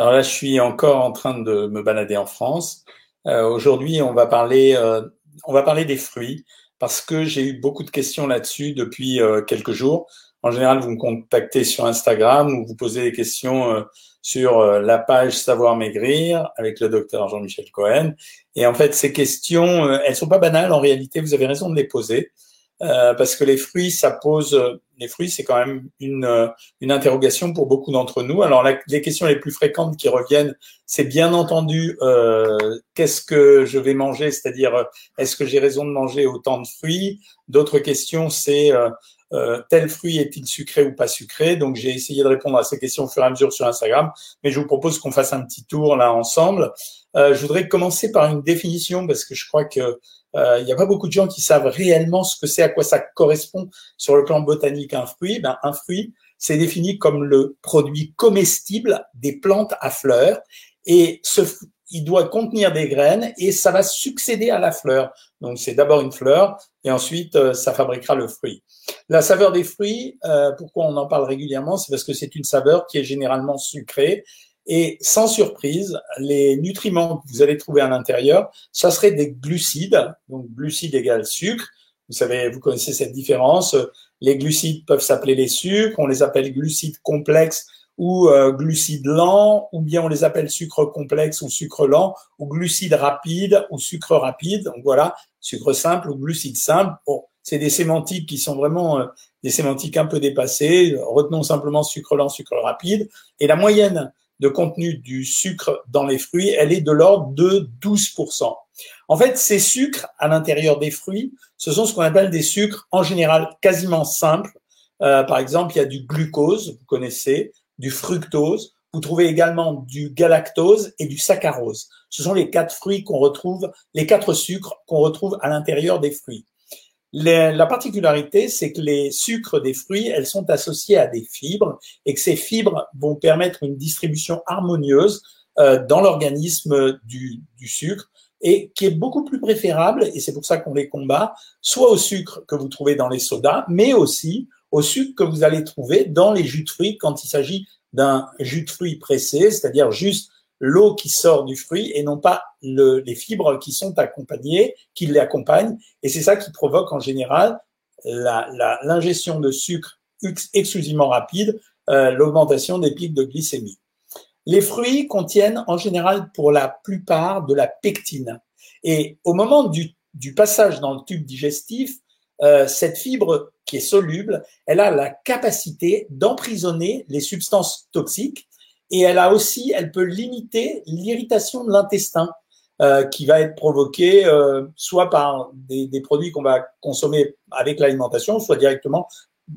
Alors là, je suis encore en train de me balader en France. Euh, Aujourd'hui, on va parler, euh, on va parler des fruits parce que j'ai eu beaucoup de questions là-dessus depuis euh, quelques jours. En général, vous me contactez sur Instagram ou vous posez des questions euh, sur euh, la page Savoir maigrir avec le docteur Jean-Michel Cohen. Et en fait, ces questions, elles sont pas banales. En réalité, vous avez raison de les poser. Euh, parce que les fruits, ça pose, les fruits, c'est quand même une, euh, une interrogation pour beaucoup d'entre nous. Alors, la, les questions les plus fréquentes qui reviennent, c'est bien entendu, euh, qu'est-ce que je vais manger, c'est-à-dire, est-ce que j'ai raison de manger autant de fruits? D'autres questions, c'est euh, euh, tel fruit est-il sucré ou pas sucré? Donc, j'ai essayé de répondre à ces questions au fur et à mesure sur Instagram, mais je vous propose qu'on fasse un petit tour là ensemble. je voudrais commencer par une définition parce que je crois que euh, il n'y a pas beaucoup de gens qui savent réellement ce que c'est, à quoi ça correspond sur le plan botanique un fruit. Ben, un fruit, c'est défini comme le produit comestible des plantes à fleurs et ce, il doit contenir des graines et ça va succéder à la fleur. Donc c'est d'abord une fleur et ensuite euh, ça fabriquera le fruit. La saveur des fruits, euh, pourquoi on en parle régulièrement, c'est parce que c'est une saveur qui est généralement sucrée et sans surprise, les nutriments que vous allez trouver à l'intérieur, ça serait des glucides. Donc, glucides égale sucre. Vous savez, vous connaissez cette différence. Les glucides peuvent s'appeler les sucres. On les appelle glucides complexes ou euh, glucides lents, ou bien on les appelle sucre complexe ou sucre lent, ou glucides rapides ou sucre rapide. Donc voilà, sucre simple ou glucides simple. Bon, c'est des sémantiques qui sont vraiment euh, des sémantiques un peu dépassées. Retenons simplement sucre lent, sucre rapide. Et la moyenne de contenu du sucre dans les fruits, elle est de l'ordre de 12%. En fait, ces sucres à l'intérieur des fruits, ce sont ce qu'on appelle des sucres en général quasiment simples. Euh, par exemple, il y a du glucose, vous connaissez, du fructose. Vous trouvez également du galactose et du saccharose. Ce sont les quatre fruits qu'on retrouve, les quatre sucres qu'on retrouve à l'intérieur des fruits la particularité, c'est que les sucres des fruits, elles sont associées à des fibres et que ces fibres vont permettre une distribution harmonieuse euh, dans l'organisme du, du, sucre et qui est beaucoup plus préférable, et c'est pour ça qu'on les combat, soit au sucre que vous trouvez dans les sodas, mais aussi au sucre que vous allez trouver dans les jus de fruits quand il s'agit d'un jus de fruits pressé, c'est-à-dire juste l'eau qui sort du fruit et non pas le, les fibres qui sont accompagnées, qui l'accompagnent. Et c'est ça qui provoque en général l'ingestion la, de sucre exclusivement rapide, euh, l'augmentation des pics de glycémie. Les fruits contiennent en général pour la plupart de la pectine. Et au moment du, du passage dans le tube digestif, euh, cette fibre qui est soluble, elle a la capacité d'emprisonner les substances toxiques et elle a aussi, elle peut limiter l'irritation de l'intestin euh, qui va être provoquée euh, soit par des, des produits qu'on va consommer avec l'alimentation, soit directement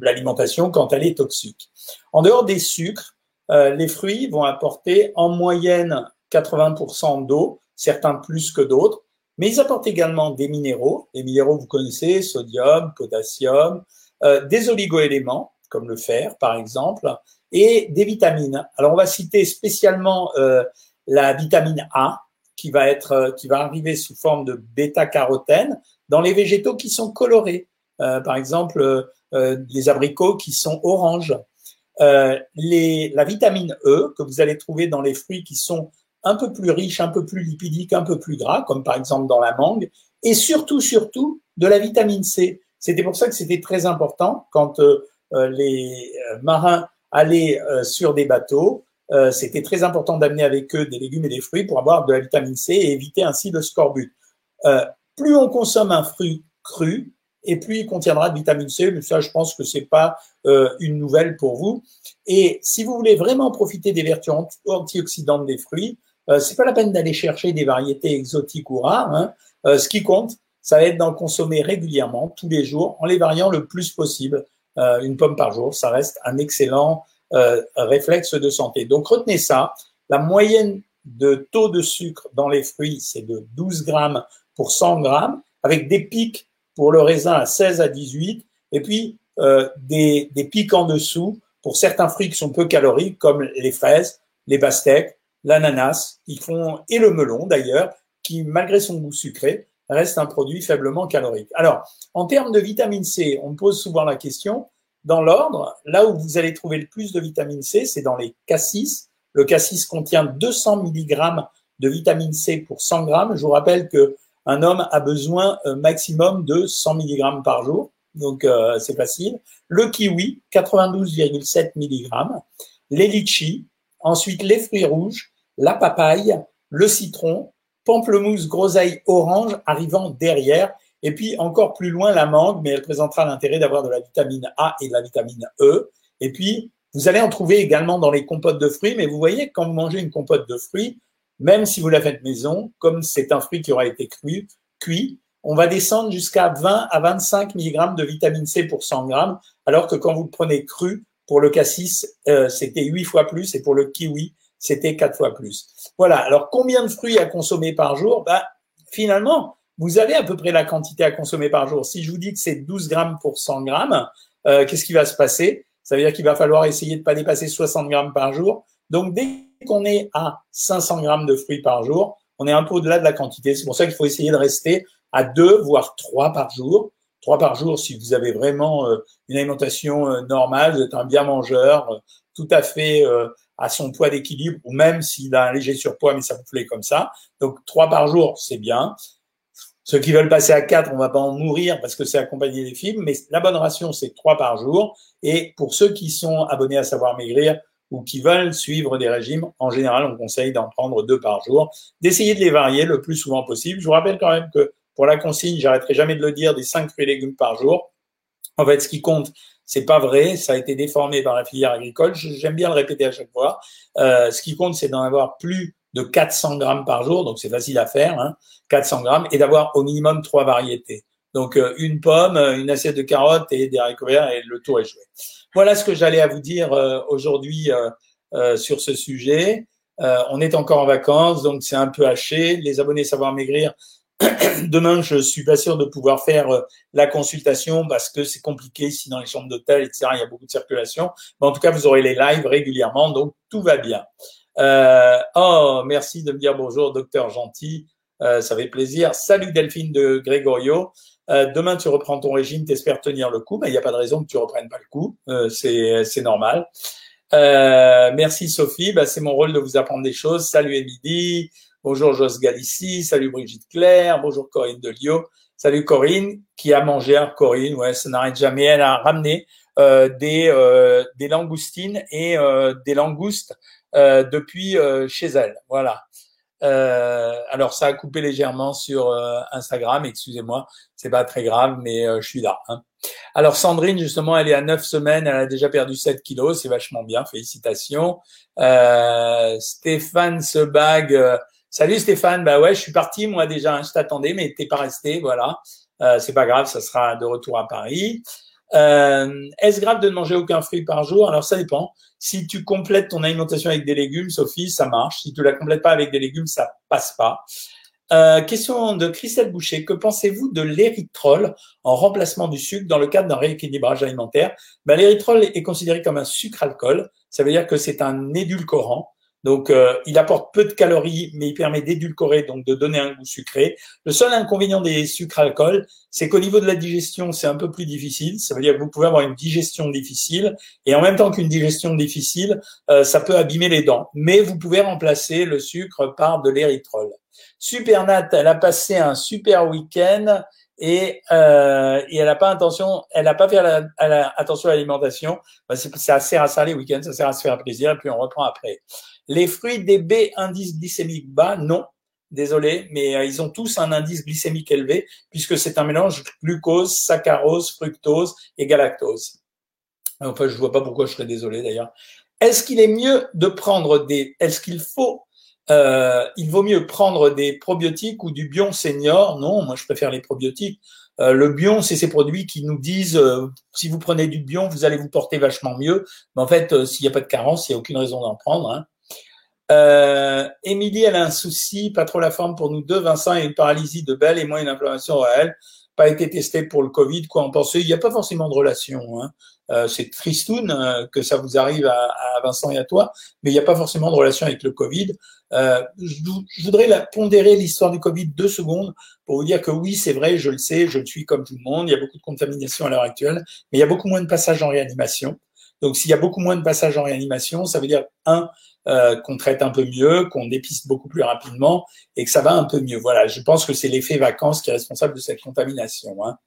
l'alimentation quand elle est toxique. En dehors des sucres, euh, les fruits vont apporter en moyenne 80% d'eau, certains plus que d'autres, mais ils apportent également des minéraux. Les minéraux, vous connaissez, sodium, potassium, euh, des oligoéléments, comme le fer par exemple, et des vitamines. Alors on va citer spécialement euh, la vitamine A qui va être euh, qui va arriver sous forme de bêta-carotène dans les végétaux qui sont colorés. Euh, par exemple, les abricots qui sont oranges. La vitamine E que vous allez trouver dans les fruits qui sont un peu plus riches, un peu plus lipidiques, un peu plus gras, comme par exemple dans la mangue, et surtout, surtout, de la vitamine C. C'était pour ça que c'était très important quand les marins aller euh, sur des bateaux. Euh, c'était très important d'amener avec eux des légumes et des fruits pour avoir de la vitamine C et éviter ainsi le scorbut. Euh, plus on consomme un fruit cru, et plus il contiendra de vitamine C. Mais ça, je pense que c'est pas une nouvelle pour vous. Et si vous voulez vraiment profiter des vertus antioxydantes des fruits, euh, c'est pas la peine d'aller chercher des variétés exotiques ou rares. Hein. ce qui compte, ça va être d'en consommer régulièrement, tous les jours, en les variant le plus possible. Euh, une pomme par jour, ça reste un excellent euh, réflexe de santé. Donc retenez ça, la moyenne de taux de sucre dans les fruits, c'est de 12 grammes pour 100 grammes, avec des pics pour le raisin à 16 à 18, et puis euh, des, pics en dessous pour certains fruits qui sont peu caloriques, comme les fraises, les pastèques, l'ananas, qui font, et le melon d'ailleurs, qui, malgré son goût sucré, reste un produit faiblement calorique. Alors, en termes de vitamine C, on pose souvent la question, dans l'ordre, là où vous allez trouver le plus de vitamine C, c'est dans les cassis, Le cassis contient 200 mg de vitamine C pour 100 grammes. Je vous rappelle que un homme a besoin euh, maximum de 100 mg par jour, donc euh, c'est facile. Le kiwi, 92,7 mg. Les litchis, ensuite les fruits rouges, la papaye, le citron, pamplemousse, groseille, orange arrivant derrière. Et puis encore plus loin, la mangue, mais elle présentera l'intérêt d'avoir de la vitamine A et de la vitamine E. Et puis, vous allez en trouver également dans les compotes de fruits, mais vous voyez, quand vous mangez une compote de fruits, même si vous la faites maison, comme c'est un fruit qui aura été cuit, cuit on va descendre jusqu'à 20 à 25 mg de vitamine C pour 100 g, alors que quand vous le prenez cru, pour le cassis, euh, c'était 8 fois plus, et pour le kiwi, c'était 4 fois plus. Voilà, alors combien de fruits à consommer par jour? Bah, Finalement, vous avez à peu près la quantité à consommer par jour. Si je vous dis que c'est 12 grammes pour 100 grammes, euh, qu'est-ce qui va se passer? Ça veut dire qu'il va falloir essayer de ne pas dépasser 60 grammes par jour. Donc, dès qu'on est à 500 grammes de fruits par jour, on est un peu au-delà de la quantité. C'est pour ça qu'il faut essayer de rester à deux, voire trois par jour. Trois par jour si vous avez vraiment euh, une alimentation euh, normale, vous êtes un bien mangeur, tout à fait à son poids d'équilibre, ou même s'il a un léger surpoids, mais ça vous plaît comme ça. Donc trois par jour, c'est bien. Ceux qui veulent passer à quatre, on va pas en mourir parce que c'est accompagné des films, mais la bonne ration, c'est trois par jour. Et pour ceux qui sont abonnés à Savoir Maigrir, ou qui veulent suivre des régimes, en général, on conseille d'en prendre deux par jour, d'essayer de les varier le plus souvent possible. Je vous rappelle quand même que pour la consigne, j'arrêterai jamais de le dire, des cinq fruits et légumes par jour. En fait, ce qui compte, c'est pas vrai, ça a été déformé par la filière agricole. J'aime bien le répéter à chaque fois. Euh, ce qui compte, c'est d'en avoir plus de 400 grammes par jour, donc c'est facile à faire, hein, 400 grammes, et d'avoir au minimum trois variétés. Donc euh, une pomme, une assiette de carottes et des haricots et le tour est joué. Voilà ce que j'allais à vous dire euh, aujourd'hui euh, euh, sur ce sujet. on est encore en vacances, donc c'est un peu haché. Les abonnés Savoir Maigrir, demain, je suis pas sûr de pouvoir faire la consultation parce que c'est compliqué ici dans les chambres d'hôtel, etc. Il y a beaucoup de circulation. Mais en tout cas, vous aurez les lives régulièrement, donc tout va bien. Euh, oh, merci de me dire bonjour, docteur Gentil. Euh, ça fait plaisir. Salut Delphine de Grégorio. Euh, demain, tu reprends ton régime, t'espères tenir le coup. Mais il n'y a pas de raison que tu reprennes pas le coup. Euh, c'est normal. Euh, merci Sophie. Bah, c'est mon rôle de vous apprendre des choses. Salut Émilie. Bonjour Jos Galici. Salut Brigitte Claire. Bonjour Corinne Delio. Salut Corinne qui a mangé. un Corinne, ouais, ça n'arrête jamais. Elle a ramené euh, des, euh, des langoustines et des langoustes depuis chez elle. Voilà. Euh, alors ça a coupé légèrement sur euh, Instagram, excusez-moi, c'est pas très grave, mais euh, je suis là. Hein. Alors Sandrine, justement, elle est à 9 semaines, elle a déjà perdu 7 kilos, c'est vachement bien, félicitations. Stéphane Sebag, salut Stéphane, bah ouais, je suis parti moi déjà, je t'attendais, mais t'es pas resté, voilà. c'est pas grave, ça sera de retour à Paris. Est-ce grave de ne manger aucun fruit par jour? Alors ça dépend. Si tu complètes ton alimentation avec des légumes, Sophie, ça marche. Si tu la complètes pas avec des légumes, ça passe pas. Euh, question de Christelle Boucher. Que pensez-vous de l'érythrol en remplacement du sucre dans le cadre d'un rééquilibrage alimentaire? Ben, L'érythrol est considéré comme un sucre-alcool. Ça veut dire que c'est un édulcorant. Donc, euh, il apporte peu de calories, mais il permet d'édulcorer, donc de donner un goût sucré. Le seul inconvénient des sucres alcools, c'est qu'au niveau de la digestion, c'est un peu plus difficile. Ça veut dire que vous pouvez avoir une digestion difficile, et en même temps qu'une digestion difficile, euh, ça peut abîmer les dents. Mais vous pouvez remplacer le sucre par de l'érythrol. Supernat, elle a passé un super week-end et, euh, et elle n'a pas intention, elle n'a pas fait attention à l'alimentation. Ben, ça sert à ça les week-ends, ça sert à se faire plaisir, et puis on reprend après. Les fruits des B, indice glycémique bas, non. Désolé, mais euh, ils ont tous un indice glycémique élevé puisque c'est un mélange glucose, saccharose, fructose et galactose. Enfin, je vois pas pourquoi je serais désolé d'ailleurs. Est-ce qu'il est mieux de prendre des, est-ce qu'il faut, euh, il vaut mieux prendre des probiotiques ou du bion senior? Non, moi je préfère les probiotiques. Euh, le bion, c'est ces produits qui nous disent euh, si vous prenez du bion, vous allez vous porter vachement mieux. Mais en fait, s'il n'y a pas de carence, il n'y a aucune raison d'en prendre. Hein. Euh, Émilie, elle a un souci, pas trop la forme pour nous deux. Vincent a une paralysie de belle et moi une inflammation réelle. Pas été testé pour le Covid, quoi en penser Il n'y a pas forcément de relation. Hein. Euh, c'est tristoun euh, que ça vous arrive à, à, Vincent et à toi, mais il n'y a pas forcément de relation avec le Covid. Euh, je, je, voudrais la, pondérer l'histoire du Covid deux secondes pour vous dire que oui, c'est vrai, je le sais, je le suis comme tout le monde. Il y a beaucoup de contamination à l'heure actuelle, mais il y a beaucoup moins de passages en réanimation. Donc, s'il y a beaucoup moins de passages en réanimation, ça veut dire, un, euh, qu'on traite un peu mieux, qu'on dépiste beaucoup plus rapidement et que ça va un peu mieux. Voilà, je pense que c'est l'effet vacances qui est responsable de cette contamination. Hein.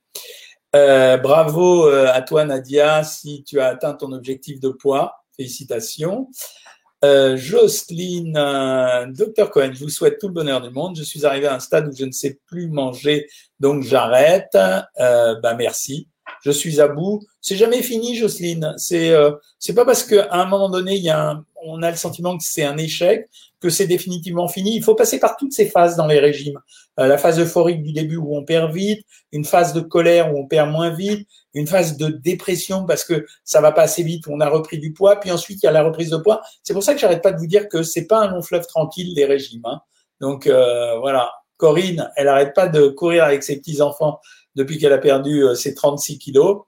Euh, bravo euh, à toi, Nadia, si tu as atteint ton objectif de poids. Félicitations. Euh, Jocelyne, docteur Cohen, je vous souhaite tout le bonheur du monde. Je suis arrivé à un stade où je ne sais plus manger, donc j'arrête. Ben merci. Je suis à bout. C'est jamais fini, Jocelyne. C'est euh, c'est pas parce qu'à un moment donné, il y a un, on a le sentiment que c'est un échec que c'est définitivement fini. Il faut passer par toutes ces phases dans les régimes. Euh, la phase euphorique du début où on perd vite, une phase de colère où on perd moins vite, une phase de dépression parce que ça va pas assez vite où on a repris du poids, puis ensuite il y a la reprise de poids. C'est pour ça que j'arrête pas de vous dire que c'est pas un long fleuve tranquille les régimes. Hein. Donc euh, voilà, Corinne, elle arrête pas de courir avec ses petits enfants depuis qu'elle a perdu euh, ses 36 kilos.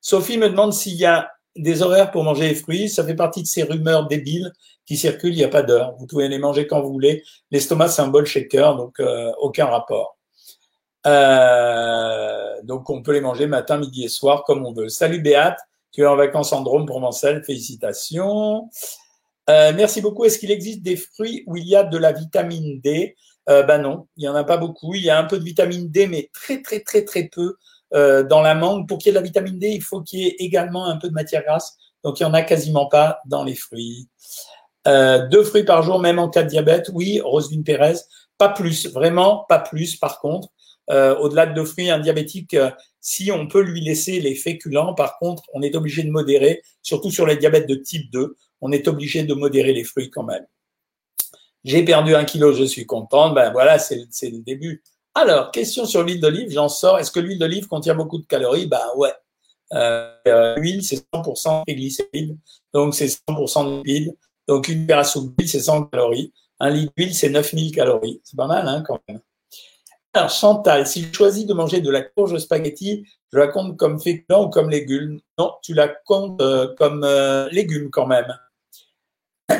Sophie me demande s'il y a des horaires pour manger les fruits. Ça fait partie de ces rumeurs débiles qui circulent. Il n'y a pas d'heure. Vous pouvez les manger quand vous voulez. L'estomac, c'est un bol shaker, donc euh, aucun rapport. Euh, donc on peut les manger matin, midi et soir comme on veut. Salut Béate, tu es en vacances en Drôme provençal, félicitations. Merci beaucoup. Est-ce qu'il existe des fruits où il y a de la vitamine D? Ben non, il y en a pas beaucoup. Il y a un peu de vitamine D, mais très très très très peu euh, dans la mangue. Pour qu'il y ait de la vitamine D, il faut qu'il y ait également un peu de matière grasse. Donc il y en a quasiment pas dans les fruits. Euh, deux fruits par jour, même en cas de diabète. Oui, Roselyne Pérez, pas plus, vraiment pas plus. Par contre, au-delà de deux fruits, un diabétique, si on peut lui laisser les féculents, par contre, on est obligé de modérer, surtout sur les diabètes de type 2, on est obligé de modérer les fruits quand même. J'ai perdu un kilo, je suis contente. Ben voilà, c'est le début. Alors, question sur l'huile d'olive, j'en sors. Est-ce que l'huile d'olive contient beaucoup de calories? Ben ouais. Euh, l'huile, c'est 100% triglycérides, donc c'est 100% lipides. Donc, une cuillère à soupe d'huile, c'est 100 calories. Un litre d'huile, c'est 9000 calories. C'est pas mal, hein, quand même. Alors, Chantal, si je choisis de manger de la courge spaghetti, je la compte comme féculent ou comme légume Non, tu la comptes euh, comme euh, légume quand même.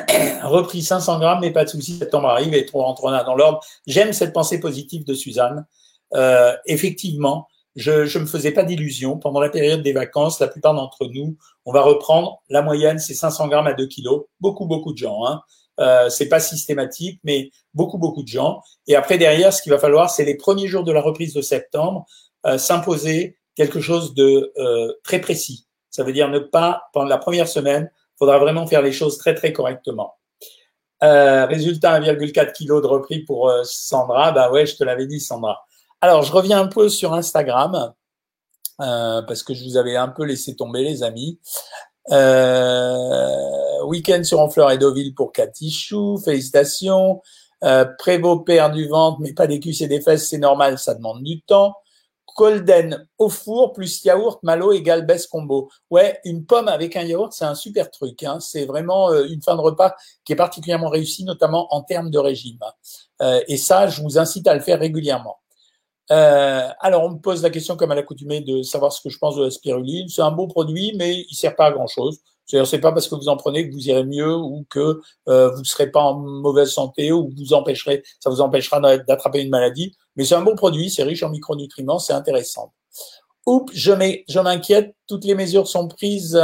Repris 500 grammes, mais pas de souci, septembre arrive et trop rentrera dans l'ordre. J'aime cette pensée positive de Suzanne. Euh, effectivement, je ne me faisais pas d'illusions. Pendant la période des vacances, la plupart d'entre nous, on va reprendre la moyenne, c'est 500 grammes à 2 kilos. Beaucoup, beaucoup de gens. Hein. Euh, c'est pas systématique, mais beaucoup, beaucoup de gens. Et après, derrière, ce qu'il va falloir, c'est les premiers jours de la reprise de septembre, euh, s'imposer quelque chose de euh, très précis. Ça veut dire ne pas, pendant la première semaine, il faudra vraiment faire les choses très, très correctement. Euh, résultat, 1,4 kg de repris pour euh, Sandra. Bah ouais, je te l'avais dit, Sandra. Alors, je reviens un peu sur Instagram, euh, parce que je vous avais un peu laissé tomber, les amis. Week-end sur Honfleur et Deauville pour Chou, félicitations. Prévost perd du ventre, mais pas des cuisses et des fesses, c'est normal, ça demande du temps. Colden au four plus yaourt malo égale baisse combo. Ouais, une pomme avec un yaourt, c'est un super truc. Hein. C'est vraiment euh, une fin de repas qui est particulièrement réussie, notamment en termes de régime. Euh, et ça, je vous incite à le faire régulièrement. Euh, alors, on me pose la question, comme à l'accoutumée, de savoir ce que je pense de la spiruline. C'est un bon produit, mais il sert pas à grand chose. C'est-à-dire, c'est pas parce que vous en prenez que vous irez mieux ou que euh, vous ne serez pas en mauvaise santé ou vous empêcherez, ça vous empêchera d'attraper une maladie. Mais c'est un bon produit, c'est riche en micronutriments, c'est intéressant. Oups, je m'inquiète, toutes les mesures sont prises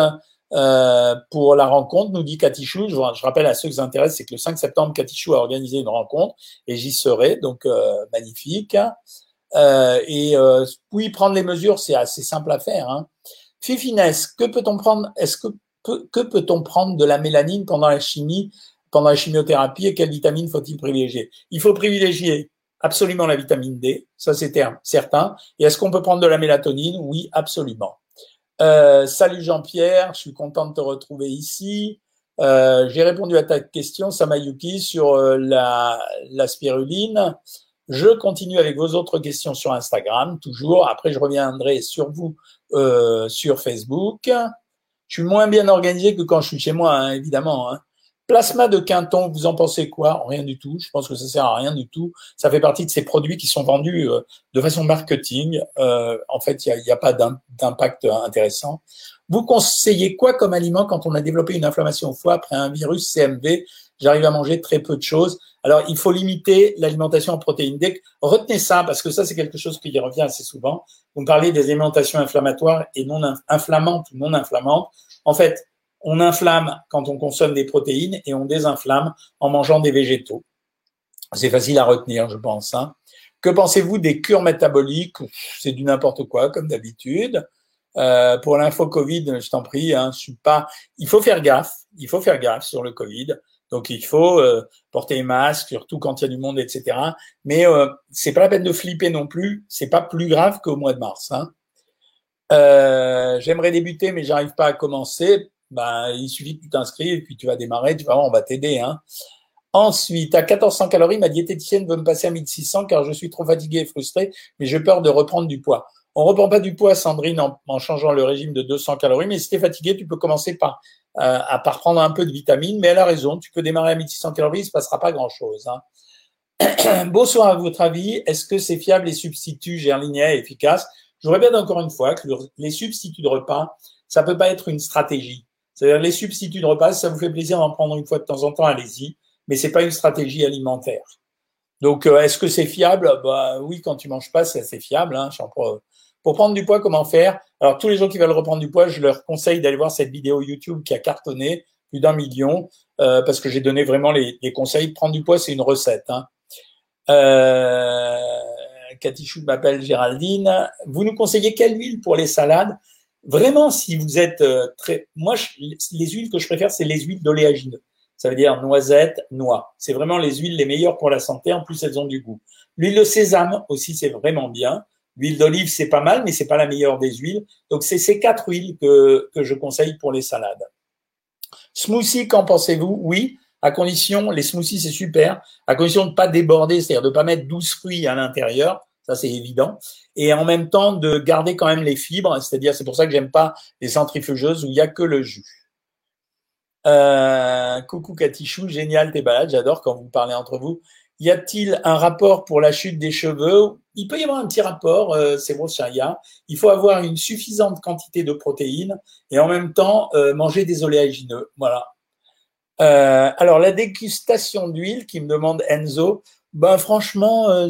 euh, pour la rencontre, nous dit Katichou. Je, je, rappelle à ceux qui s'intéressent, c'est que le 5 septembre, Katichou a organisé une rencontre et j'y serai, donc euh, magnifique. Euh, et euh, oui, prendre les mesures, c'est assez simple à faire. Hein. Fifines, que peut-on prendre? Est-ce que que peut-on prendre de la mélanine pendant la chimie, pendant la chimiothérapie et quelle vitamine faut-il privilégier? Il faut privilégier absolument la vitamine D, ça c'est certain. Et est-ce qu'on peut prendre de la mélatonine? Oui, absolument. Euh, salut Jean-Pierre, je suis content de te retrouver ici. Euh, J'ai répondu à ta question, Samayuki, sur euh, la, spiruline. Je continue avec vos autres questions sur Instagram, toujours. Après, je reviendrai sur vous sur Facebook. Je suis moins bien organisé que quand je suis chez moi, hein, évidemment. Hein. Plasma de Quinton, vous en pensez quoi? Rien du tout. Je pense que ça sert à rien du tout. Ça fait partie de ces produits qui sont vendus euh, de façon marketing. Euh, en fait, il n'y a, a, pas d'impact intéressant. Vous conseillez quoi comme aliment quand on a développé une inflammation au foie après un virus CMV J'arrive à manger très peu de choses. Alors, il faut limiter l'alimentation en protéines. Retenez ça, parce que ça, c'est quelque chose qui revient assez souvent. Vous me parlez des alimentations inflammatoires et non inflammantes ou non inflammantes. En fait, on inflamme quand on consomme des protéines et on désinflamme en mangeant des végétaux. C'est facile à retenir, je pense. Hein. Que pensez-vous des cures métaboliques? C'est du n'importe quoi, comme d'habitude. Euh, pour l'info Covid, je t'en prie, hein, je suis pas. Il faut faire gaffe. Il faut faire gaffe sur le Covid. Donc il faut euh, porter un masque, surtout quand il y a du monde, etc. Mais euh, c'est pas la peine de flipper non plus. C'est pas plus grave qu'au mois de mars. Hein. Euh, J'aimerais débuter, mais j'arrive pas à commencer. Ben, il suffit que tu t'inscrives et puis tu vas démarrer. Tu vas on va t'aider. Hein. Ensuite, à 1400 calories, ma diététicienne veut me passer à 1600 car je suis trop fatigué et frustré, mais j'ai peur de reprendre du poids. On reprend pas du poids, Sandrine, en, changeant le régime de 200 calories, mais si tu es fatigué, tu peux commencer par euh, à par prendre un peu de vitamines, mais elle a raison, tu peux démarrer à 1600 calories, il se passera pas grand-chose. Hein. Bonsoir à votre avis, est-ce que c'est fiable les substituts gerliniens efficaces Je répète encore une fois que les substituts de repas, ça peut pas être une stratégie. C'est-à-dire les substituts de repas, si ça vous fait plaisir d'en prendre une fois de temps en temps, allez-y mais c'est pas une stratégie alimentaire. Donc, euh, est-ce que c'est fiable? Bah oui, quand tu manges pas, c'est assez fiable. Hein, pour prendre du poids, comment faire Alors, tous les gens qui veulent reprendre du poids, je leur conseille d'aller voir cette vidéo YouTube qui a cartonné plus d'un million, euh, parce que j'ai donné vraiment les, conseils. Prendre du poids, c'est une recette. Hein. Euh, Cathy m'appelle Géraldine. Vous nous conseillez quelle huile pour les salades? Vraiment, si vous êtes euh, très... Moi, les huiles que je préfère, c'est les huiles d'oléagineux ça veut dire noisette, noix. C'est vraiment les huiles les meilleures pour la santé, en plus elles ont du goût. L'huile de sésame aussi, c'est vraiment bien. L'huile d'olive, c'est pas mal, mais c'est pas la meilleure des huiles. Donc c'est ces quatre huiles que, je conseille pour les salades. Smoothie, qu'en pensez-vous? Oui, à condition, les smoothies c'est super, à condition de pas déborder, c'est-à-dire de pas mettre 12 fruits à l'intérieur, ça c'est évident, et en même temps de garder quand même les fibres, c'est-à-dire c'est pour ça que j'aime pas les centrifugeuses où il y a que le jus. Euh, coucou Katichou, génial tes balades, j'adore quand vous parlez entre vous. Y a-t-il un rapport pour la chute des cheveux? Il peut y avoir un petit rapport, euh, c'est bon, Sharia. Il faut avoir une suffisante quantité de protéines et en même temps euh, manger des oléagineux. Voilà. Euh, alors la dégustation d'huile qui me demande Enzo, ben franchement,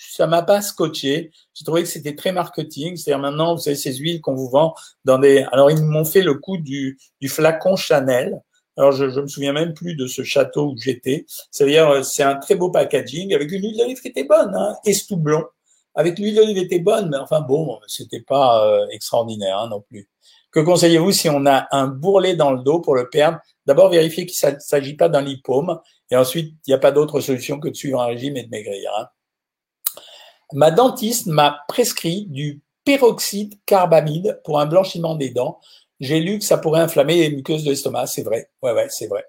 ça m'a pas scotché. J'ai trouvé que c'était très marketing. C'est-à-dire maintenant, vous savez, ces huiles qu'on vous vend dans des. Alors ils m'ont fait le coup du flacon Chanel. Alors, je, je me souviens même plus de ce château où j'étais. C'est-à-dire, euh, c'est un très beau packaging avec une huile d'olive qui était bonne, hein, blond. Avec l'huile d'olive était bonne, mais enfin bon, c'était pas euh, extraordinaire hein, non plus. Que conseillez-vous si on a un bourrelet dans le dos pour le perdre? D'abord, vérifier qu'il ne s'agit pas d'un lipome, et ensuite, il n'y a pas d'autre solution que de suivre un régime et de maigrir. Hein. Ma dentiste m'a prescrit du peroxyde carbamide pour un blanchiment des dents. J'ai lu que ça pourrait inflammer les muqueuses de l'estomac. C'est vrai. Ouais, ouais, c'est vrai.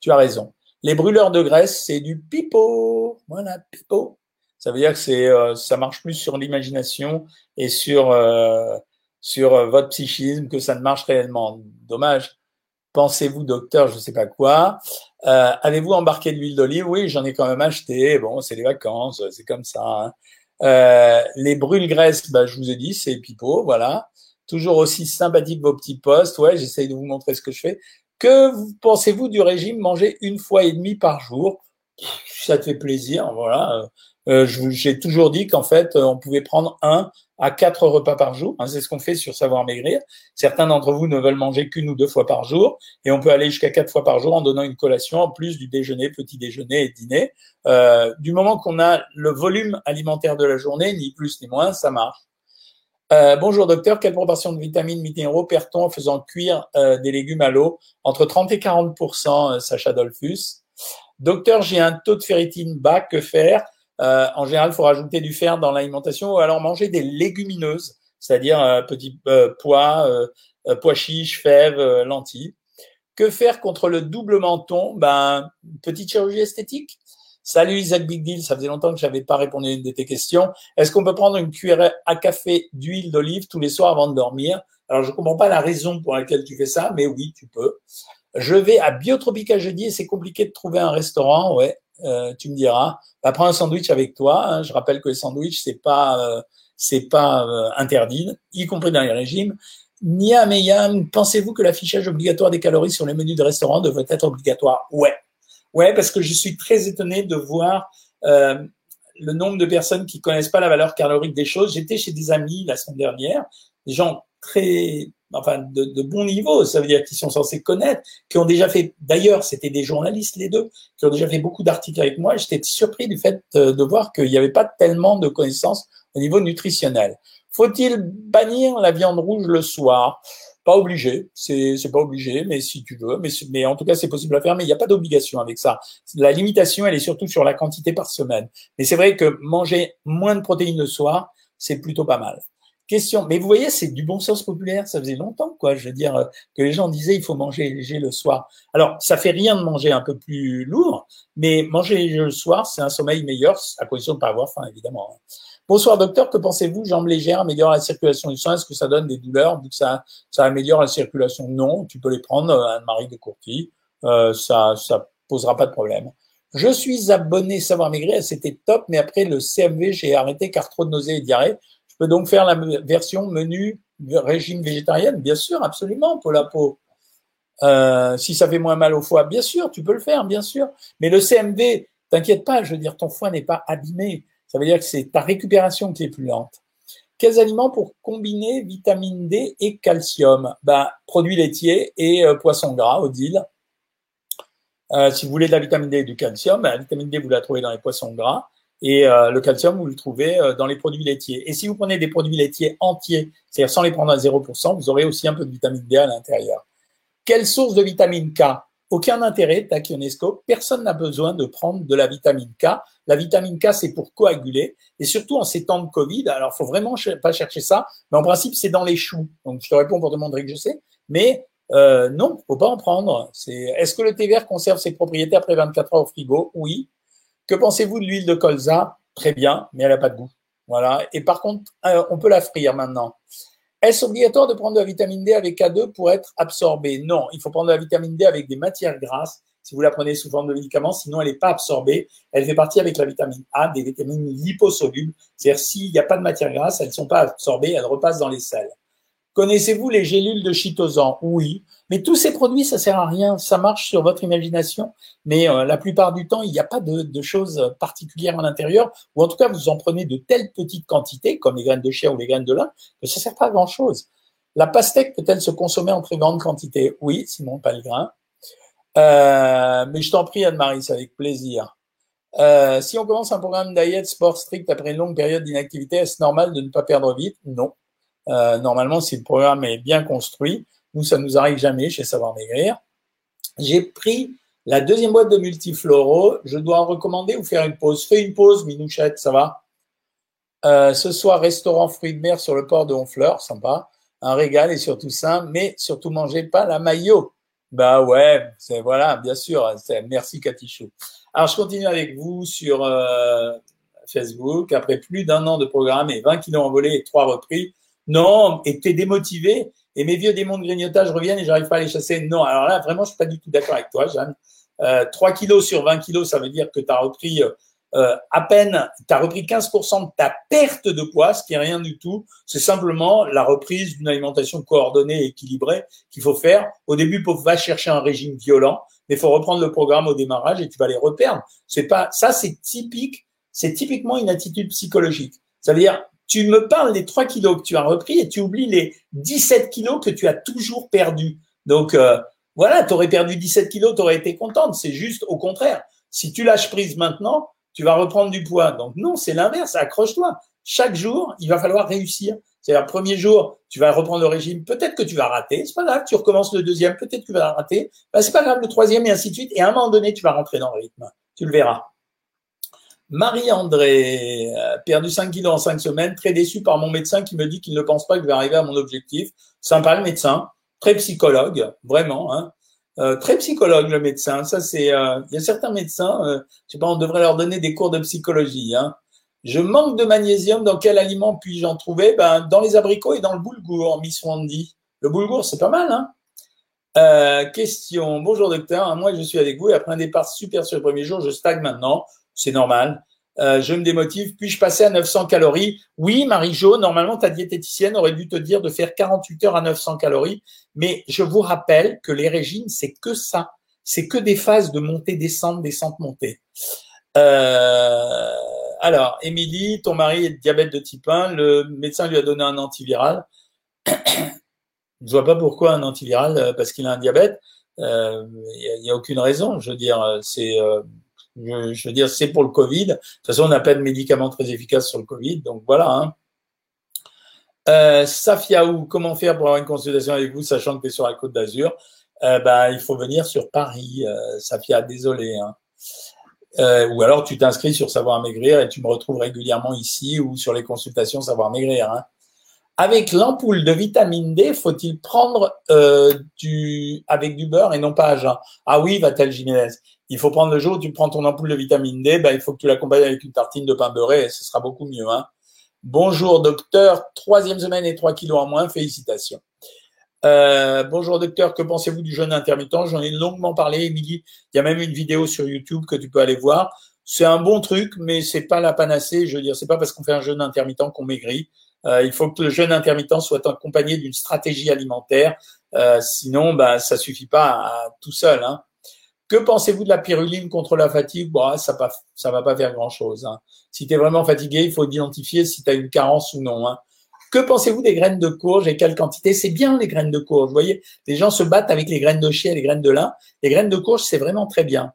Tu as raison. Les brûleurs de graisse, c'est du pipeau. Voilà, pipeau. Ça veut dire que c'est, euh, ça marche plus sur l'imagination et sur, euh, sur euh, votre psychisme que ça ne marche réellement. Dommage. Pensez-vous, docteur, je ne sais pas quoi. Avez-vous embarqué de l'huile d'olive? Oui, j'en ai quand même acheté. Bon, c'est les vacances, c'est comme ça. Hein. les brûles-graisses, bah, je vous ai dit, c'est pipeau, voilà toujours aussi sympathique vos petits posts. Ouais, j'essaye de vous montrer ce que je fais. Que pensez-vous du régime manger une fois et demie par jour? Ça te fait plaisir, voilà. Euh, J'ai toujours dit qu'en fait, on pouvait prendre un à quatre repas par jour. Hein, C'est ce qu'on fait sur Savoir Maigrir. Certains d'entre vous ne veulent manger qu'une ou deux fois par jour, et on peut aller jusqu'à quatre fois par jour en donnant une collation en plus du déjeuner, petit déjeuner et dîner. Euh, du moment qu'on a le volume alimentaire de la journée, ni plus ni moins, ça marche. Euh, bonjour docteur, quelle proportion de vitamines minéraux perd-on en faisant cuire euh, des légumes à l'eau? Entre 30 et 40% euh, Sacha Dolphus. Docteur, j'ai un taux de ferritine bas, que faire? En général, il faut rajouter du fer dans l'alimentation ou alors manger des légumineuses, c'est-à-dire petits pois, pois chiches, fèves, lentilles. Que faire contre le double menton Ben, petite chirurgie esthétique Salut Isaac Big Deal, ça faisait longtemps que je n'avais pas répondu à une de tes questions. Est-ce qu'on peut prendre une cuillère à café d'huile d'olive tous les soirs avant de dormir? Alors, je ne comprends pas la raison pour laquelle tu fais ça, mais oui, tu peux. Je vais à Biotropica jeudi et c'est compliqué de trouver un restaurant, ouais, euh, tu me diras. Bah, prends un sandwich avec toi. Hein. Je rappelle que les sandwichs, c'est pas, euh, c'est pas euh, interdit, y compris dans les régimes. Nia Meyam, pensez-vous que l'affichage obligatoire des calories sur les menus de restaurant devrait être obligatoire? Ouais, Ouais, parce que je suis très étonné de voir euh, le nombre de personnes qui connaissent pas la valeur calorique des choses. J'étais chez des amis la semaine dernière, des gens très enfin de, de bon niveau, ça veut dire qu'ils sont censés connaître, qui ont déjà fait, d'ailleurs, c'était des journalistes les deux, qui ont déjà fait beaucoup d'articles avec moi. J'étais surpris du fait euh, de voir qu'il n'y avait pas tellement de connaissances au niveau nutritionnel. Faut-il bannir la viande rouge le soir? Pas obligé, c'est pas obligé, mais si tu veux, mais mais en tout cas c'est possible à faire, mais il n'y a pas d'obligation avec ça. La limitation, elle est surtout sur la quantité par semaine. Mais c'est vrai que manger moins de protéines le soir, c'est plutôt pas mal. Question. Mais vous voyez, c'est du bon sens populaire. Ça faisait longtemps, quoi. Je veux dire euh, que les gens disaient il faut manger léger le soir. Alors, ça fait rien de manger un peu plus lourd, mais manger léger le soir, c'est un sommeil meilleur, à condition de pas avoir faim, évidemment. Bonsoir docteur, que pensez-vous? Jambes légères améliorent la circulation du sang. Est-ce que ça donne des douleurs vu que ça, améliore la circulation? Non, tu peux les prendre, euh, Anne-Marie de Courty. Euh, ça, ça posera pas de problème. Je suis abonné Savoir Maigrir, c'était top, mais après le CMV, j'ai arrêté car trop de nausées et diarrhée peux donc faire la version menu régime végétarienne Bien sûr, absolument, pour la peau. Euh, si ça fait moins mal au foie, bien sûr, tu peux le faire, bien sûr. Mais le CMV, t'inquiète pas, je veux dire, ton foie n'est pas abîmé. Ça veut dire que c'est ta récupération qui est plus lente. Quels aliments pour combiner vitamine D et calcium? Ben, Produits laitiers et euh, poissons gras, Odile. Euh, si vous voulez de la vitamine D et du calcium, ben, la vitamine D, vous la trouvez dans les poissons gras. Et euh, le calcium, vous le trouvez dans les produits laitiers. Et si vous prenez des produits laitiers entiers, c'est-à-dire sans les prendre à 0%, vous aurez aussi un peu de vitamine D à l'intérieur. Quelle source de vitamine K? Aucun intérêt, Tachionesco. Personne n'a besoin de prendre de la vitamine K. La vitamine K, c'est pour coaguler. Et surtout en ces temps de Covid, alors faut vraiment pas chercher ça, mais en principe, c'est dans les choux. Donc je te réponds pour te montrer que je sais. Mais euh, non, faut pas en prendre. Est-ce que le thé vert conserve ses propriétés après 24 heures au frigo? Oui. Que pensez-vous de l'huile de colza? Très bien, mais elle n'a pas de goût. Voilà. Et par contre, euh, on peut la frire maintenant. Est-ce obligatoire de prendre de la vitamine D avec K2 pour être absorbée? Non, il faut prendre de la vitamine D avec des matières grasses si vous la prenez sous forme de médicament, sinon elle n'est pas absorbée. Elle fait partie avec la vitamine A des vitamines liposolubles. C'est-à-dire s'il n'y a pas de matières grasses, elles ne sont pas absorbées, elles repassent dans les selles. Connaissez-vous les gélules de chitosan? Oui. Mais tous ces produits, ça sert à rien. Ça marche sur votre imagination, mais euh, la plupart du temps, il n'y a pas de, choses particulières à l'intérieur, ou en tout cas, vous en prenez de telles petites quantités, comme les graines de chia ou les graines de lin, que ça sert pas à grand-chose. La pastèque peut-elle se consommer en très grande quantité? Oui, Simon Palgrin. Euh, mais je t'en prie, Anne-Marie, c'est avec plaisir. Euh, si on commence un programme diet sport strict après une longue période d'inactivité, est-ce normal de ne pas perdre vite? Non. Euh, normalement, si le programme est bien construit, ça nous arrive jamais chez Savoir Maigrir. J'ai pris la deuxième boîte de multifloraux. Je dois en recommander ou faire une pause Fais une pause, Minouchette, ça va? Euh, Ce soir, restaurant fruits de mer sur le port de Honfleur, sympa. Un régal et surtout sain, mais surtout mangez pas la maillot. Bah ouais, c'est voilà, bien sûr. Merci Katichou. Alors je continue avec vous sur euh, Facebook. Après plus d'un an de programme et 20 kilos envolés et trois repris, non, et t'es démotivé, et mes vieux démons de grignotage reviennent et j'arrive pas à les chasser. Non, alors là, vraiment, je suis pas du tout d'accord avec toi, Jeanne. Euh, 3 kilos sur 20 kilos, ça veut dire que tu as repris euh, à peine, tu as repris 15% de ta perte de poids, ce qui est rien du tout. C'est simplement la reprise d'une alimentation coordonnée et équilibrée qu'il faut faire. Au début, faut va chercher un régime violent, mais faut reprendre le programme au démarrage et tu vas les reperdre. C'est pas, ça, c'est typique, c'est typiquement une attitude psychologique. Ça veut dire, tu me parles des 3 kilos que tu as repris et tu oublies les 17 kilos que tu as toujours perdus. Donc euh, voilà, tu aurais perdu 17 kilos, tu aurais été contente. C'est juste au contraire. Si tu lâches prise maintenant, tu vas reprendre du poids. Donc non, c'est l'inverse, accroche-toi. Chaque jour, il va falloir réussir. C'est le premier jour, tu vas reprendre le régime, peut-être que tu vas rater, c'est pas grave, tu recommences le deuxième, peut-être que tu vas rater, ben, c'est pas grave, le troisième et ainsi de suite, et à un moment donné, tu vas rentrer dans le rythme. Tu le verras. Marie-André, euh, perdu 5 kilos en 5 semaines, très déçu par mon médecin qui me dit qu'il ne pense pas que je vais arriver à mon objectif. Sympa le médecin, très psychologue, vraiment. Hein. Euh, très psychologue le médecin. Ça c'est, euh, il y a certains médecins, euh, je sais pas, on devrait leur donner des cours de psychologie. Hein. Je manque de magnésium. Dans quel aliment puis-je en trouver? Ben dans les abricots et dans le boulgour, Miss Wandy. Le boulgour c'est pas mal. Hein euh, question. Bonjour docteur, moi je suis avec vous et après un départ super sur le premier jour, je stagne maintenant c'est normal. Euh, je me démotive, puis-je passer à 900 calories? Oui, Marie-Jo, normalement, ta diététicienne aurait dû te dire de faire 48 heures à 900 calories, mais je vous rappelle que les régimes, c'est que ça. C'est que des phases de montée, descente, descente, montée. Euh, alors, Émilie, ton mari est diabète de type 1, le médecin lui a donné un antiviral. Je ne vois pas pourquoi un antiviral parce qu'il a un diabète. Il n'y a, a, aucune raison. Je veux dire, c'est je, veux dire, c'est pour le Covid. De toute façon, on n'a pas de médicaments très efficaces sur le Covid, donc voilà. Hein. Euh, comment faire pour avoir une consultation avec vous, sachant que tu es sur la côte d'Azur? Euh, ben, Il faut venir sur Paris, euh, Safia, désolé. Hein. Euh, ou alors tu t'inscris sur Savoir Maigrir et tu me retrouves régulièrement ici ou sur les consultations Savoir Maigrir. Hein. Avec l'ampoule de vitamine D, faut-il prendre du avec du beurre et non pas à jeun Ah oui, va-t-elle Jiménez il faut prendre le jour où tu prends ton ampoule de vitamine D, ben, il faut que tu l'accompagnes avec une tartine de pain beurré ce sera beaucoup mieux. Hein. Bonjour docteur, troisième semaine et trois kilos en moins, félicitations. Euh, bonjour docteur, que pensez-vous du jeûne intermittent? J'en ai longuement parlé, Émilie. Il y a même une vidéo sur YouTube que tu peux aller voir. C'est un bon truc, mais c'est pas la panacée. Je veux dire, c'est pas parce qu'on fait un jeûne intermittent qu'on maigrit. Euh, il faut que le jeûne intermittent soit accompagné d'une stratégie alimentaire. Euh, sinon, ben, ça suffit pas tout seul. Hein. Que pensez-vous de la pyruline contre la fatigue? Bon, Ça ne va pas faire grand-chose. Hein. Si tu es vraiment fatigué, il faut identifier si tu as une carence ou non. Hein. Que pensez-vous des graines de courge et quelle quantité? C'est bien les graines de courge. Vous voyez, les gens se battent avec les graines de chia et les graines de lin. Les graines de courge, c'est vraiment très bien.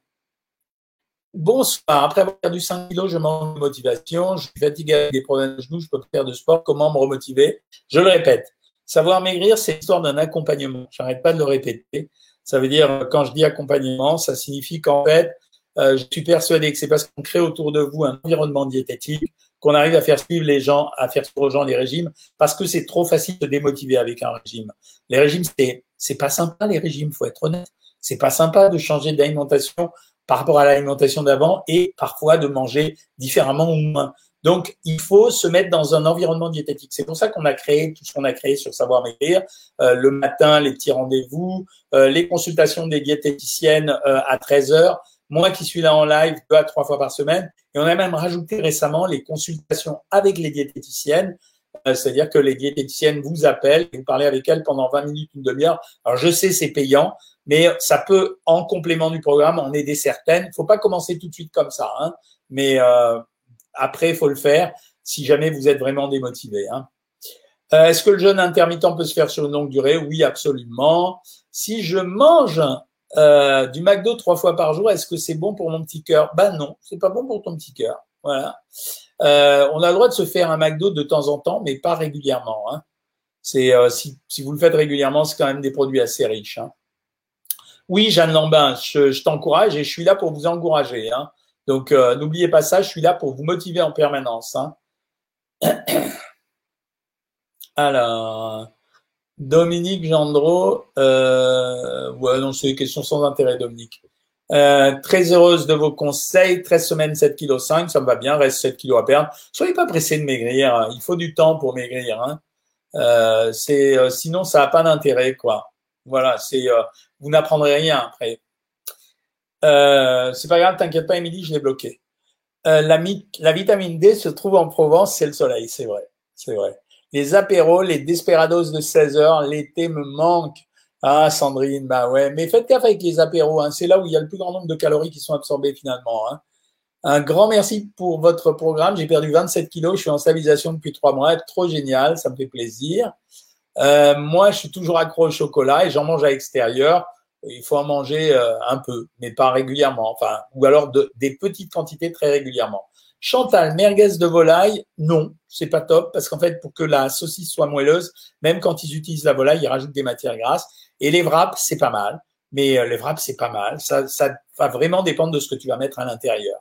Bonsoir. Après avoir perdu 5 kilos, je manque de motivation. Je suis fatigué avec des problèmes de genoux. Je peux pas faire de sport. Comment me remotiver? Je le répète. Savoir maigrir, c'est l'histoire d'un accompagnement. J'arrête pas de le répéter. Ça veut dire, quand je dis accompagnement, ça signifie qu'en fait, euh, je suis persuadé que c'est parce qu'on crée autour de vous un environnement diététique qu'on arrive à faire suivre les gens, à faire suivre aux gens les régimes, parce que c'est trop facile de démotiver avec un régime. Les régimes, c'est c'est pas sympa les régimes, faut être honnête. C'est pas sympa de changer d'alimentation par rapport à l'alimentation d'avant et parfois de manger différemment ou moins. Donc, il faut se mettre dans un environnement diététique. C'est pour ça qu'on a créé tout ce qu'on a créé sur Savoir Maigrir. Euh, le matin, les petits rendez-vous, euh, les consultations des diététiciennes euh, à 13 heures. Moi qui suis là en live deux à trois fois par semaine. Et on a même rajouté récemment les consultations avec les diététiciennes. C'est-à-dire que les diététiciennes vous appellent et vous parlez avec elles pendant 20 minutes, une demi-heure. Alors, je sais, c'est payant, mais ça peut, en complément du programme, en aider certaines. Il faut pas commencer tout de suite comme ça. Hein, mais après, il faut le faire si jamais vous êtes vraiment démotivé. Hein. Euh, Est-ce que le jeûne intermittent peut se faire sur une longue durée? Oui, absolument. Si je mange euh, du McDo trois fois par jour, est-ce que c'est bon pour mon petit cœur? Ben non, c'est pas bon pour ton petit cœur. Voilà. Euh, on a le droit de se faire un McDo de temps en temps, mais pas régulièrement. Hein. C'est si, vous le faites régulièrement, c'est quand même des produits assez riches. Hein. Oui, Jeanne Lambin, je, t'encourage et je suis là pour vous encourager. Donc, euh, n'oubliez pas ça, je suis là pour vous motiver en permanence. Hein. Alors, Dominique Gendreau, euh, non, c'est une question sans intérêt, Dominique. Euh, très heureuse de vos conseils. 13 semaines, 7 kg 5, ça me va bien, reste 7 kg à perdre. Soyez pas pressé de maigrir, hein. il faut du temps pour maigrir. Hein. Euh, c'est, sinon, ça n'a pas d'intérêt, quoi. Voilà, c'est, vous n'apprendrez rien après. Euh, c'est pas grave, t'inquiète pas, Émilie, je l'ai bloqué. Euh, la, vitamine D se trouve en Provence, c'est le soleil, c'est vrai, c'est vrai. Les apéros, les desperados de 16 heures, l'été me manque. Ah, Sandrine, bah ouais, mais faites gaffe avec les apéros, hein. c'est là où il y a le plus grand nombre de calories qui sont absorbées finalement. Hein. Un grand merci pour votre programme. J'ai perdu 27 kilos, je suis en stabilisation depuis trois mois, trop génial, ça me fait plaisir. Euh, moi, je suis toujours accro au chocolat et j'en mange à l'extérieur il faut en manger euh, un peu, mais pas régulièrement, enfin, ou alors de, des petites quantités très régulièrement. Chantal, merguez de volaille, non, c'est pas top parce qu'en fait, pour que la saucisse soit moelleuse, même quand ils utilisent la volaille, ils rajoutent des matières grasses. Et les wraps, c'est pas mal, mais euh, les wraps, c'est pas mal. Ça, ça va vraiment dépendre de ce que tu vas mettre à l'intérieur.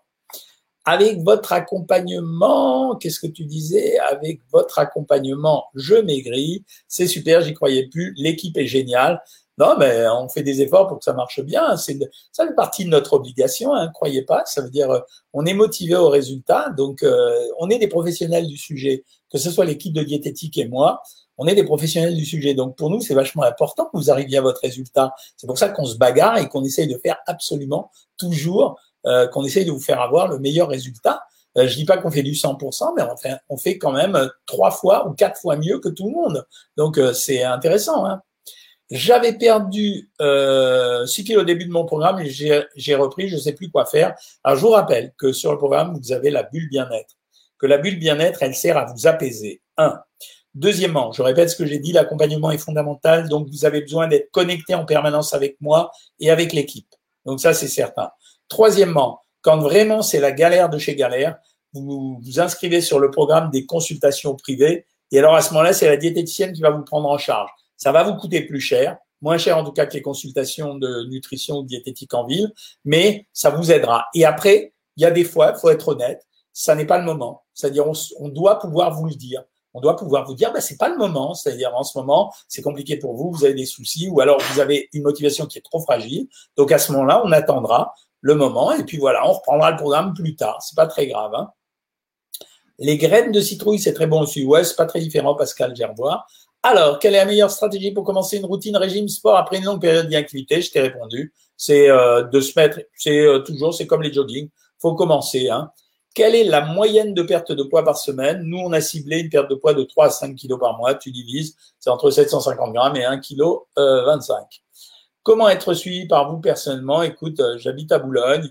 Avec votre accompagnement, qu'est-ce que tu disais? Avec votre accompagnement, je maigris. C'est super, j'y croyais plus. L'équipe est géniale. Non, mais on fait des efforts pour que ça marche bien. C'est ça fait partie de notre obligation, hein, croyez pas. Ça veut dire euh, on est motivé au résultat. Donc euh, on est des professionnels du sujet, que ce soit l'équipe de diététique et moi. On est des professionnels du sujet. Donc pour nous, c'est vachement important que vous arriviez à votre résultat. C'est pour ça qu'on se bagarre et qu'on essaye de faire absolument toujours, euh, qu'on essaye de vous faire avoir le meilleur résultat. Euh, je dis pas qu'on fait du 100%, mais on fait, on fait quand même trois fois ou quatre fois mieux que tout le monde. Donc c'est intéressant. Hein. J'avais perdu euh, 6 kilos au début de mon programme et j'ai repris, je ne sais plus quoi faire. Alors, je vous rappelle que sur le programme, vous avez la bulle bien-être. Que la bulle bien-être, elle sert à vous apaiser. Un. Deuxièmement, je répète ce que j'ai dit, l'accompagnement est fondamental, donc vous avez besoin d'être connecté en permanence avec moi et avec l'équipe. Donc ça, c'est certain. Troisièmement, quand vraiment c'est la galère de chez galère, vous vous inscrivez sur le programme des consultations privées et alors à ce moment-là, c'est la diététicienne qui va vous prendre en charge. Ça va vous coûter plus cher, moins cher en tout cas que les consultations de nutrition ou diététique en ville, mais ça vous aidera. Et après, il y a des fois, il faut être honnête, ça n'est pas le moment. C'est-à-dire, on, on, doit pouvoir vous le dire. On doit pouvoir vous dire, bah, c'est pas le moment. C'est-à-dire, en ce moment, c'est compliqué pour vous, vous avez des soucis, ou alors vous avez une motivation qui est trop fragile. Donc, à ce moment-là, on attendra le moment, et puis voilà, on reprendra le programme plus tard. C'est pas très grave. Hein. Les graines de citrouille, c'est très bon aussi. Ouais, c'est pas très différent, Pascal Gerbois. Alors, quelle est la meilleure stratégie pour commencer une routine régime sport après une longue période d'inactivité? Je t'ai répondu. C'est euh, de se mettre, c'est euh, toujours, c'est comme les jogging. Faut commencer. Hein. Quelle est la moyenne de perte de poids par semaine? Nous, on a ciblé une perte de poids de 3 à 5 kg par mois. Tu divises, c'est entre 750 grammes et 1 kg euh, 25. Comment être suivi par vous personnellement? Écoute, euh, j'habite à Boulogne.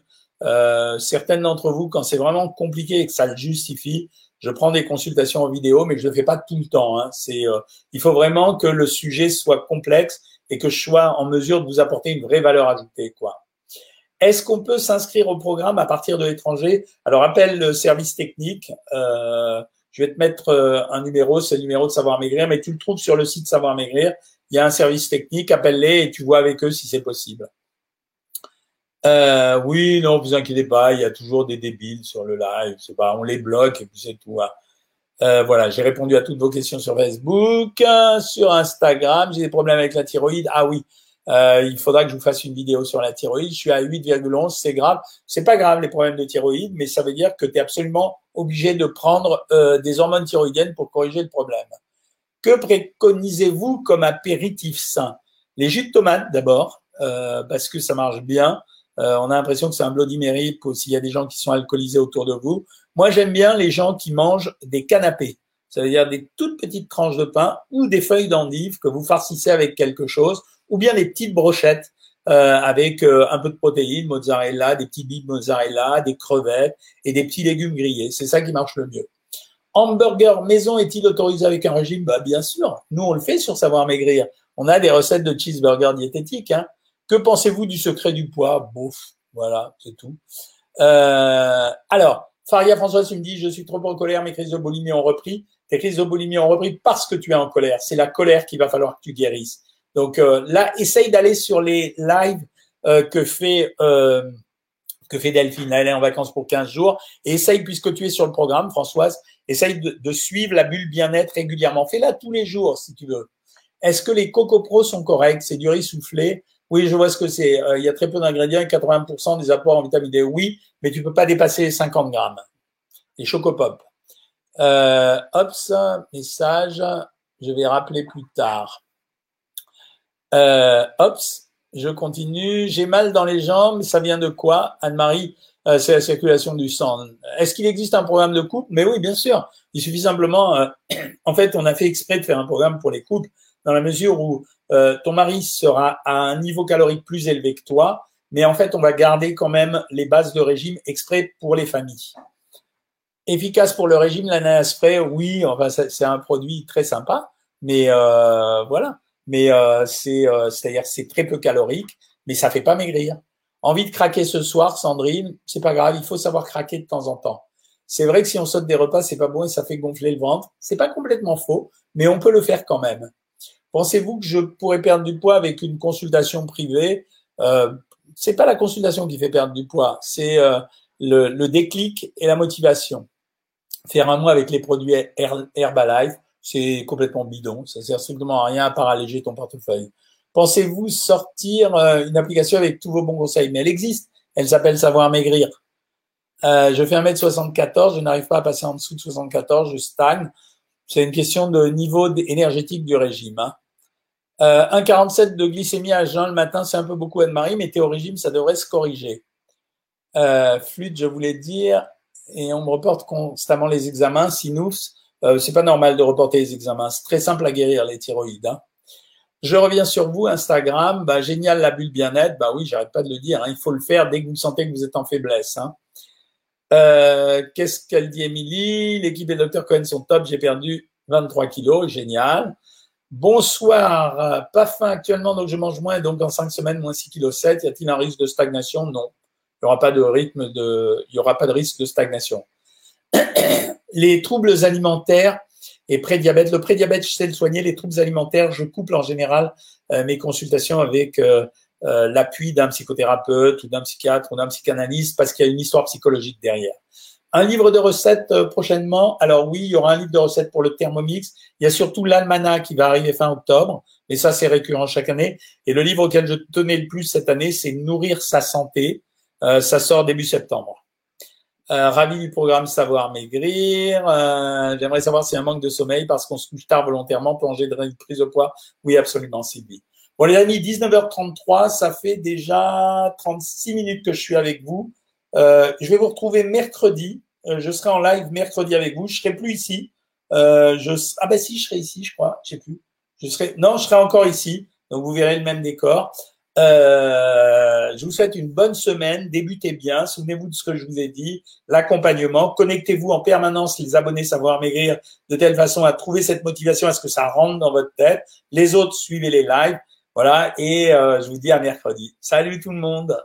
Certaines d'entre vous, quand c'est vraiment compliqué et que ça le justifie, je prends des consultations en vidéo, mais je ne le fais pas tout le temps. Hein. C'est, euh, il faut vraiment que le sujet soit complexe et que je sois en mesure de vous apporter une vraie valeur ajoutée. Quoi. Est-ce qu'on peut s'inscrire au programme à partir de l'étranger? Alors, appelle le service technique. Euh, je vais te mettre euh, un numéro, c'est le numéro de Savoir Maigrir, mais tu le trouves sur le site Savoir Maigrir. Il y a un service technique, appelle-les et tu vois avec eux si c'est possible. Euh, oui, non, vous inquiétez pas, il y a toujours des débiles sur le live. C'est pas, on les bloque et puis c'est tout. Hein. Euh, voilà, j'ai répondu à toutes vos questions sur Facebook, sur Instagram. J'ai des problèmes avec la thyroïde. Ah oui, euh, il faudra que je vous fasse une vidéo sur la thyroïde. Je suis à 8,11, c'est grave. C'est pas grave les problèmes de thyroïde, mais ça veut dire que tu es absolument obligé de prendre euh, des hormones thyroïdiennes pour corriger le problème. Que préconisez-vous comme apéritif sain? Les jus de tomate d'abord, euh, parce que ça marche bien. Euh, on a l'impression que c'est un Bloody Mary s'il y a des gens qui sont alcoolisés autour de vous. Moi, j'aime bien les gens qui mangent des canapés. Ça veut dire des toutes petites tranches de pain ou des feuilles d'endive que vous farcissez avec quelque chose ou bien des petites brochettes euh, avec euh, un peu de protéines, mozzarella, des petits bits mozzarella, des crevettes et des petits légumes grillés. C'est ça qui marche le mieux. Hamburger maison est-il autorisé avec un régime? Bah, Bien sûr, nous on le fait sur Savoir Maigrir. On a des recettes de cheeseburger diététiques. Hein. Que pensez-vous du secret du poids? Bouf, voilà, c'est tout. Euh, alors, Faria François, tu me dis, je suis trop en colère, mes crises de ont repris. Tes crises de ont repris parce que tu es en colère. C'est la colère qu'il va falloir que tu guérisses. Donc euh, là, essaye d'aller sur les lives euh, que fait que fait Delphine. Elle est en vacances pour 15 jours. Et essaye, puisque tu es sur le programme, Françoise, essaye de, suivre la bulle bien-être régulièrement. Fais-la tous les jours, si tu veux. Est-ce que les Coco Pro sont corrects? C'est du riz soufflé. Oui, je vois ce que c'est. il y a très peu d'ingrédients, 80% des apports en vitamine D. Oui, mais tu peux pas dépasser 50 grammes. Les Chocopop. Euh, hop, message. Je vais rappeler plus tard. Euh, je continue. J'ai mal dans les jambes. Ça vient de quoi, Anne-Marie euh, C'est la circulation du sang. Est-ce qu'il existe un programme de couple Mais oui, bien sûr. Il suffit simplement. Euh, en fait, on a fait exprès de faire un programme pour les couples dans la mesure où euh, ton mari sera à un niveau calorique plus élevé que toi, mais en fait, on va garder quand même les bases de régime exprès pour les familles. Efficace pour le régime, l'ananas spray, oui, enfin, c'est un produit très sympa, mais euh, voilà mais euh, c'est euh, c'est-à-dire c'est très peu calorique, mais ça fait pas maigrir. Envie de craquer ce soir, Sandrine, c'est pas grave, il faut savoir craquer de temps en temps. C'est vrai que si on saute des repas, c'est pas bon et ça fait gonfler le ventre. C'est pas complètement faux, mais on peut le faire quand même. Pensez-vous que je pourrais perdre du poids avec une consultation privée? Euh, C'est pas la consultation qui fait perdre du poids, c'est euh, le, le, déclic et la motivation. Faire un mois avec les produits Herbalife, c'est complètement bidon. Ça sert strictement à rien à part alléger ton portefeuille. Pensez-vous sortir euh, une application avec tous vos bons conseils? Mais elle existe. Elle s'appelle Savoir Maigrir. Euh, je fais 1m74, je n'arrive pas à passer en dessous de 74, je stagne. C'est une question de niveau énergétique du régime. Hein. Euh, 1,47 de glycémie à jeun le matin, c'est un peu beaucoup Anne-Marie, mais t'es au régime, ça devrait se corriger. Euh, je voulais dire, et on me reporte constamment les examens, sinus. Euh, c'est pas normal de reporter les examens. C'est très simple à guérir les thyroïdes. Hein. Je reviens sur vous, Instagram. Bah, génial la bulle bien-être. Bah oui, j'arrête pas de le dire. Hein. Il faut le faire dès que vous sentez que vous êtes en faiblesse. Hein. Euh, Qu'est-ce qu'elle dit, Émilie? L'équipe des docteurs Cohen sont top. J'ai perdu 23 kilos, génial. Bonsoir, euh, pas faim actuellement, donc je mange moins, donc dans 5 semaines, moins 6 kg 7. Y a-t-il un risque de stagnation? Non. Il n'y aura pas de rythme de, il y aura pas de risque de stagnation. Les troubles alimentaires et prédiabète. Le prédiabète, je sais le soigner. Les troubles alimentaires, je couple en général euh, mes consultations avec euh, l'appui d'un psychothérapeute ou d'un psychiatre ou d'un psychanalyste parce qu'il y a une histoire psychologique derrière. Un livre de recettes euh, prochainement. Alors oui, il y aura un livre de recettes pour le Thermomix. Il y a surtout l'almanach qui va arriver fin octobre, mais ça c'est récurrent chaque année. Et le livre auquel je tenais le plus cette année, c'est Nourrir sa santé. Euh, ça sort début septembre. Euh, ravi du programme Savoir Maigrir. Euh, J'aimerais savoir a un manque de sommeil parce qu'on se couche tard volontairement pour engendrer une prise de poids. Oui, absolument, Sylvie. Bon les amis, 19h33, ça fait déjà 36 minutes que je suis avec vous. Euh, je vais vous retrouver mercredi. Euh, je serai en live mercredi avec vous. Je serai plus ici. Euh, je... Ah ben si, je serai ici, je crois. Je sais plus. Je serai. Non, je serai encore ici. Donc vous verrez le même décor. Euh, je vous souhaite une bonne semaine. Débutez bien. Souvenez-vous de ce que je vous ai dit. L'accompagnement. Connectez-vous en permanence, les abonnés Savoir Maigrir, de telle façon à trouver cette motivation, à ce que ça rentre dans votre tête. Les autres, suivez les lives. Voilà. Et euh, je vous dis à mercredi. Salut tout le monde.